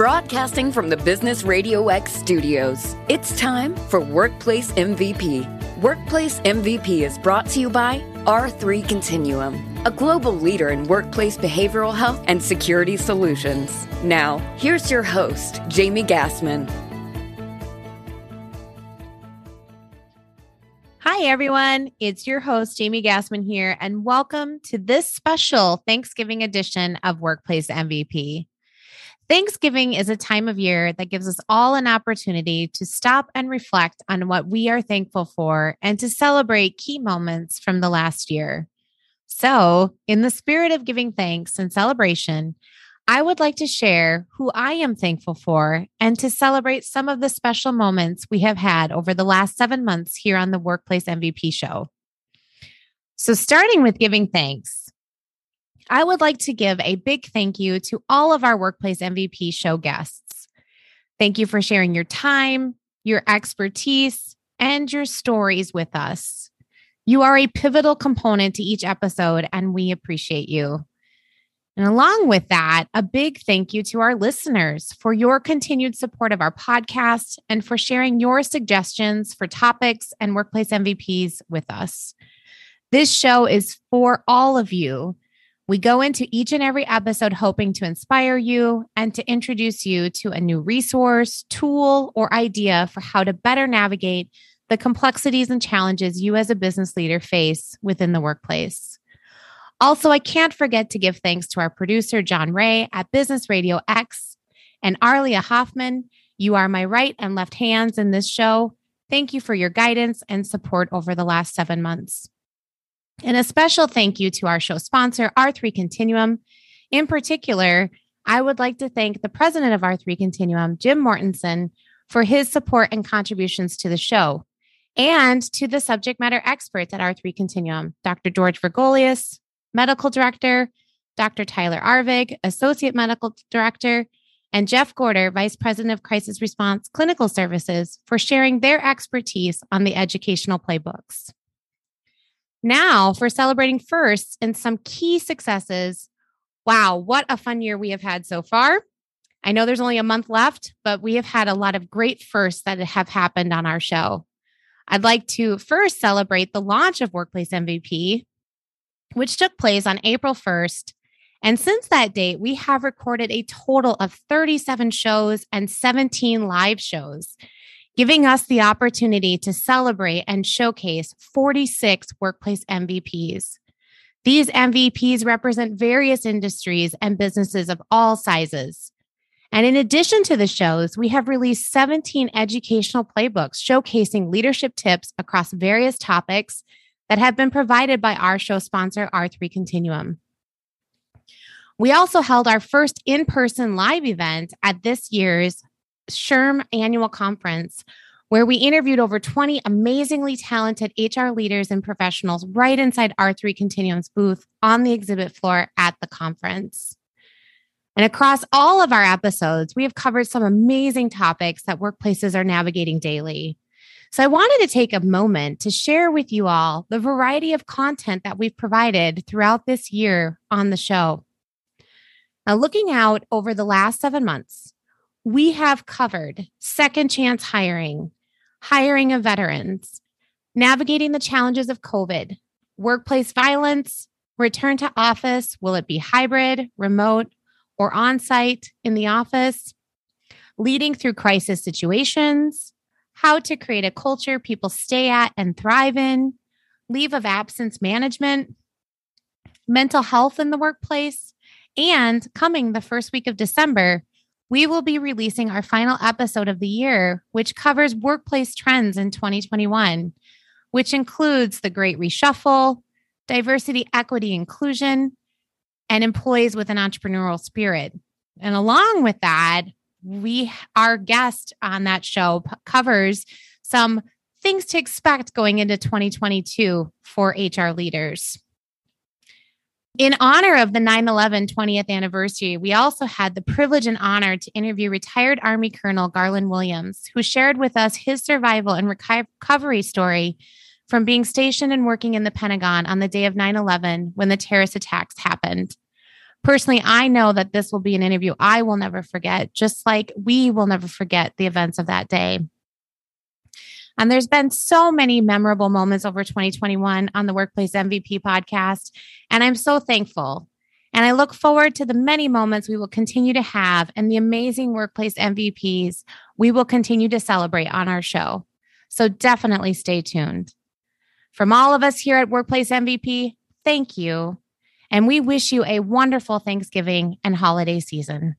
Broadcasting from the Business Radio X studios, it's time for Workplace MVP. Workplace MVP is brought to you by R3 Continuum, a global leader in workplace behavioral health and security solutions. Now, here's your host, Jamie Gassman. Hi, everyone. It's your host, Jamie Gassman here, and welcome to this special Thanksgiving edition of Workplace MVP. Thanksgiving is a time of year that gives us all an opportunity to stop and reflect on what we are thankful for and to celebrate key moments from the last year. So, in the spirit of giving thanks and celebration, I would like to share who I am thankful for and to celebrate some of the special moments we have had over the last seven months here on the Workplace MVP show. So, starting with giving thanks, I would like to give a big thank you to all of our Workplace MVP show guests. Thank you for sharing your time, your expertise, and your stories with us. You are a pivotal component to each episode, and we appreciate you. And along with that, a big thank you to our listeners for your continued support of our podcast and for sharing your suggestions for topics and workplace MVPs with us. This show is for all of you we go into each and every episode hoping to inspire you and to introduce you to a new resource, tool, or idea for how to better navigate the complexities and challenges you as a business leader face within the workplace. Also, I can't forget to give thanks to our producer, John Ray at Business Radio X and Arlia Hoffman. You are my right and left hands in this show. Thank you for your guidance and support over the last seven months. And a special thank you to our show sponsor, R3 Continuum. In particular, I would like to thank the president of R3 Continuum, Jim Mortensen, for his support and contributions to the show, and to the subject matter experts at R3 Continuum, Dr. George Vergolias, medical director, Dr. Tyler Arvig, associate medical director, and Jeff Gorter, vice president of crisis response clinical services, for sharing their expertise on the educational playbooks. Now, for celebrating firsts and some key successes. Wow, what a fun year we have had so far. I know there's only a month left, but we have had a lot of great firsts that have happened on our show. I'd like to first celebrate the launch of Workplace MVP, which took place on April 1st. And since that date, we have recorded a total of 37 shows and 17 live shows giving us the opportunity to celebrate and showcase 46 workplace MVPs. These MVPs represent various industries and businesses of all sizes. And in addition to the shows, we have released 17 educational playbooks showcasing leadership tips across various topics that have been provided by our show sponsor, R3 Continuum. We also held our first in person live event at this year's SHRM annual conference, where we interviewed over 20 amazingly talented HR leaders and professionals right inside R3 Continuum's booth on the exhibit floor at the conference. And across all of our episodes, we have covered some amazing topics that workplaces are navigating daily. So I wanted to take a moment to share with you all the variety of content that we've provided throughout this year on the show. Now, looking out over the last seven months, we have covered second chance hiring, hiring of veterans, navigating the challenges of COVID, workplace violence, return to office. Will it be hybrid, remote, or on site in the office? Leading through crisis situations, how to create a culture people stay at and thrive in, leave of absence management, mental health in the workplace, and coming the first week of December, we will be releasing our final episode of the year, which covers workplace trends in 2021, which includes the Great Reshuffle, diversity, equity, inclusion, and employees with an entrepreneurial spirit. And along with that, we our guest on that show p- covers some things to expect going into 2022 for HR leaders. In honor of the 9 11 20th anniversary, we also had the privilege and honor to interview retired Army Colonel Garland Williams, who shared with us his survival and recovery story from being stationed and working in the Pentagon on the day of 9 11 when the terrorist attacks happened. Personally, I know that this will be an interview I will never forget, just like we will never forget the events of that day. And there's been so many memorable moments over 2021 on the Workplace MVP podcast. And I'm so thankful. And I look forward to the many moments we will continue to have and the amazing workplace MVPs we will continue to celebrate on our show. So definitely stay tuned. From all of us here at Workplace MVP, thank you. And we wish you a wonderful Thanksgiving and holiday season.